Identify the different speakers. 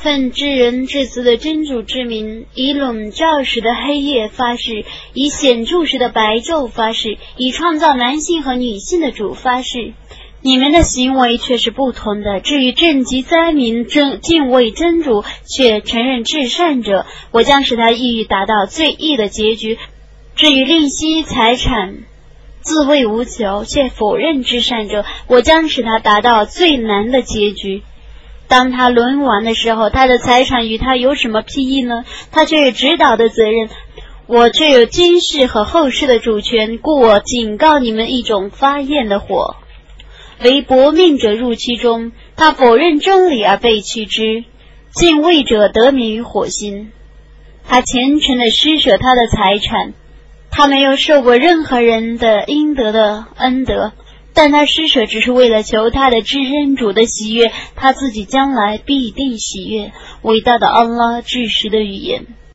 Speaker 1: 奉至仁至慈的真主之名，以笼罩时的黑夜发誓，以显著时的白昼发誓，以创造男性和女性的主发誓。你们的行为却是不同的。至于正极灾民正敬畏真主，却承认至善者，我将使他抑郁达到最易的结局。至于吝惜财产，自卫无求却否认至善者，我将使他达到最难的结局。当他沦亡的时候，他的财产与他有什么裨益呢？他却有指导的责任，我却有今世和后世的主权。故我警告你们一种发焰的火。为薄命者入其中，他否认真理而被弃之；敬畏者得免于火星。他虔诚的施舍他的财产，他没有受过任何人的应得的恩德，但他施舍只是为了求他的至真主的喜悦，他自己将来必定喜悦。伟大的安拉至实的语言。